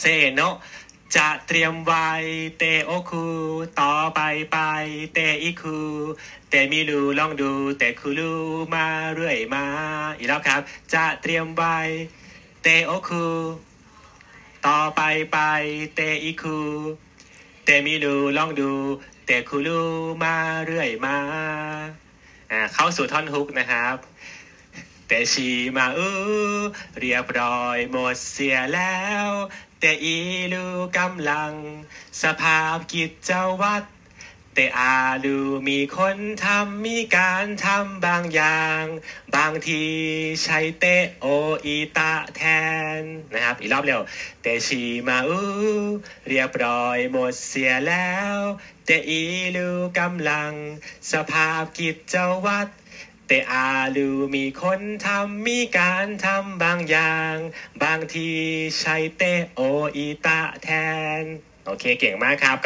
せーのจะเตรียมไว้ておくต่อไปไป ていくてみるลองดู てくるมาเรื่อยมา อีกแล้วครับ จะเตรียมไว้ておくต่อไปไป ていくてみるลองดู てくるมาเรื่อยมาอ่าเข้าสู่ท่อนฮุกนะครับแต่ชีมาอูเรียบร้อยหมดเสียแล้ว แต่อีลูกำลัง สภาพกิจเจ้าวัตรแต่อาลูมีคนทำมีการทำบางอย่าง บางทีใช้เตโออีตะแทนนะครับอีกรอบเร็วแต่ชีมาอูเรียบร้อยหมดเสียแล้ว แต่อีลูกำลัง สภาพกิจเจ้าวัตร แต่อาลูมีคนทำมีการทำบางอย่าง บางทีใช้เตโออีตะแทน โอเคเก่งมากครับก็